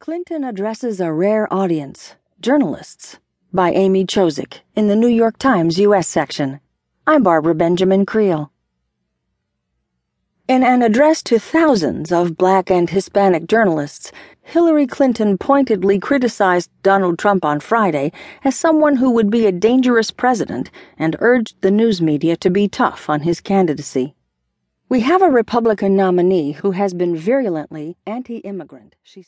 Clinton addresses a rare audience, journalists, by Amy Chozick in the New York Times U.S. section. I'm Barbara Benjamin Creel. In an address to thousands of black and Hispanic journalists, Hillary Clinton pointedly criticized Donald Trump on Friday as someone who would be a dangerous president and urged the news media to be tough on his candidacy. We have a Republican nominee who has been virulently anti immigrant, she said.